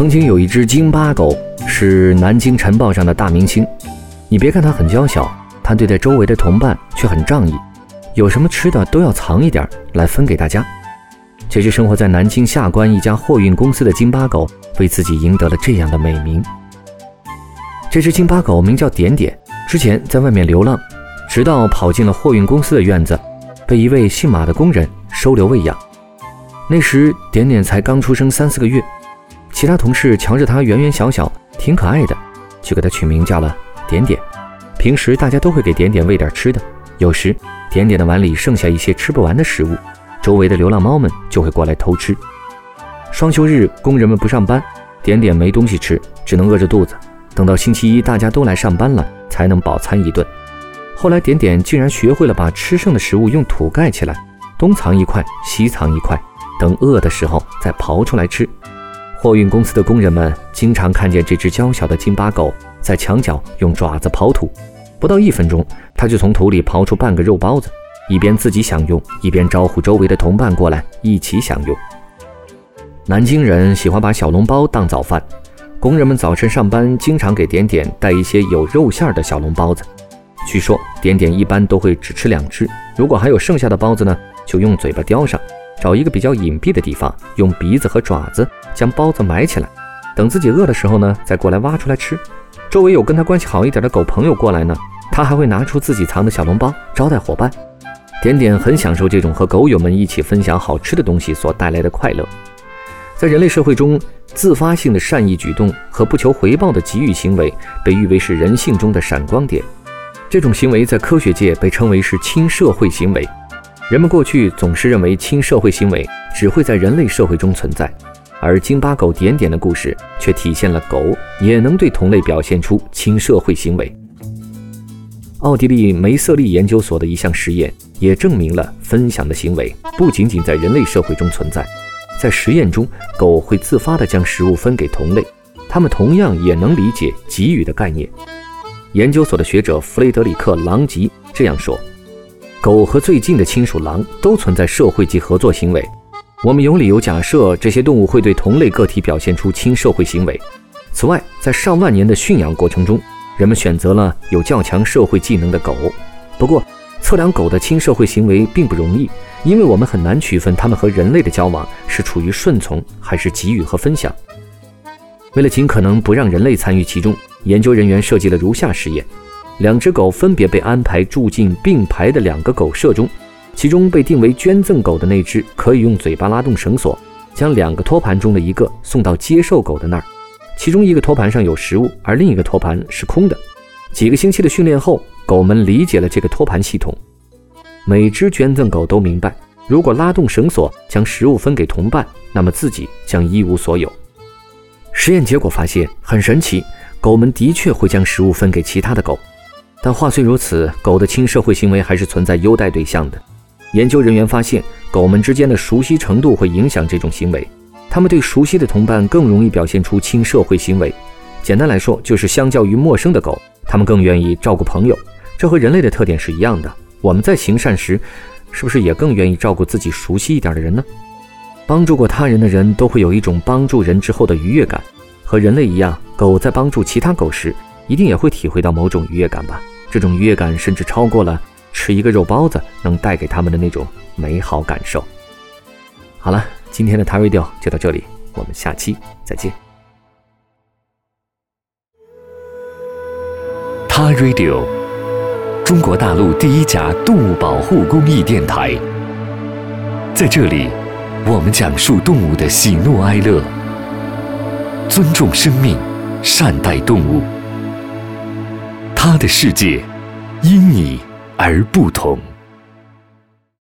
曾经有一只京巴狗，是南京晨报上的大明星。你别看它很娇小，它对待周围的同伴却很仗义，有什么吃的都要藏一点来分给大家。这只生活在南京下关一家货运公司的京巴狗，为自己赢得了这样的美名。这只京巴狗名叫点点。之前在外面流浪，直到跑进了货运公司的院子，被一位姓马的工人收留喂养。那时点点才刚出生三四个月，其他同事瞧着它圆圆小小，挺可爱的，就给它取名叫了点点。平时大家都会给点点喂点吃的，有时点点的碗里剩下一些吃不完的食物，周围的流浪猫们就会过来偷吃。双休日工人们不上班，点点没东西吃，只能饿着肚子。等到星期一大家都来上班了。才能饱餐一顿。后来，点点竟然学会了把吃剩的食物用土盖起来，东藏一块，西藏一块，等饿的时候再刨出来吃。货运公司的工人们经常看见这只娇小的金巴狗在墙角用爪子刨土，不到一分钟，它就从土里刨出半个肉包子，一边自己享用，一边招呼周围的同伴过来一起享用。南京人喜欢把小笼包当早饭。工人们早晨上班，经常给点点带一些有肉馅的小笼包子。据说点点一般都会只吃两只，如果还有剩下的包子呢，就用嘴巴叼上，找一个比较隐蔽的地方，用鼻子和爪子将包子埋起来，等自己饿的时候呢，再过来挖出来吃。周围有跟他关系好一点的狗朋友过来呢，他还会拿出自己藏的小笼包招待伙伴。点点很享受这种和狗友们一起分享好吃的东西所带来的快乐。在人类社会中，自发性的善意举动和不求回报的给予行为被誉为是人性中的闪光点。这种行为在科学界被称为是亲社会行为。人们过去总是认为亲社会行为只会在人类社会中存在，而京巴狗点点的故事却体现了狗也能对同类表现出亲社会行为。奥地利梅瑟利研究所的一项实验也证明了分享的行为不仅仅在人类社会中存在。在实验中，狗会自发地将食物分给同类，它们同样也能理解给予的概念。研究所的学者弗雷德里克·狼吉这样说：“狗和最近的亲属狼都存在社会及合作行为。我们有理由假设这些动物会对同类个体表现出亲社会行为。此外，在上万年的驯养过程中，人们选择了有较强社会技能的狗。不过，测量狗的亲社会行为并不容易。”因为我们很难区分它们和人类的交往是处于顺从还是给予和分享。为了尽可能不让人类参与其中，研究人员设计了如下实验：两只狗分别被安排住进并排的两个狗舍中，其中被定为捐赠狗的那只可以用嘴巴拉动绳索，将两个托盘中的一个送到接受狗的那儿。其中一个托盘上有食物，而另一个托盘是空的。几个星期的训练后，狗们理解了这个托盘系统。每只捐赠狗都明白，如果拉动绳索将食物分给同伴，那么自己将一无所有。实验结果发现很神奇，狗们的确会将食物分给其他的狗。但话虽如此，狗的亲社会行为还是存在优待对象的。研究人员发现，狗们之间的熟悉程度会影响这种行为。它们对熟悉的同伴更容易表现出亲社会行为。简单来说，就是相较于陌生的狗，它们更愿意照顾朋友。这和人类的特点是一样的。我们在行善时，是不是也更愿意照顾自己熟悉一点的人呢？帮助过他人的人都会有一种帮助人之后的愉悦感，和人类一样，狗在帮助其他狗时，一定也会体会到某种愉悦感吧？这种愉悦感甚至超过了吃一个肉包子能带给他们的那种美好感受。好了，今天的 TARADIO 就到这里，我们下期再见。TARADIO。中国大陆第一家动物保护公益电台，在这里，我们讲述动物的喜怒哀乐，尊重生命，善待动物。它的世界因你而不同。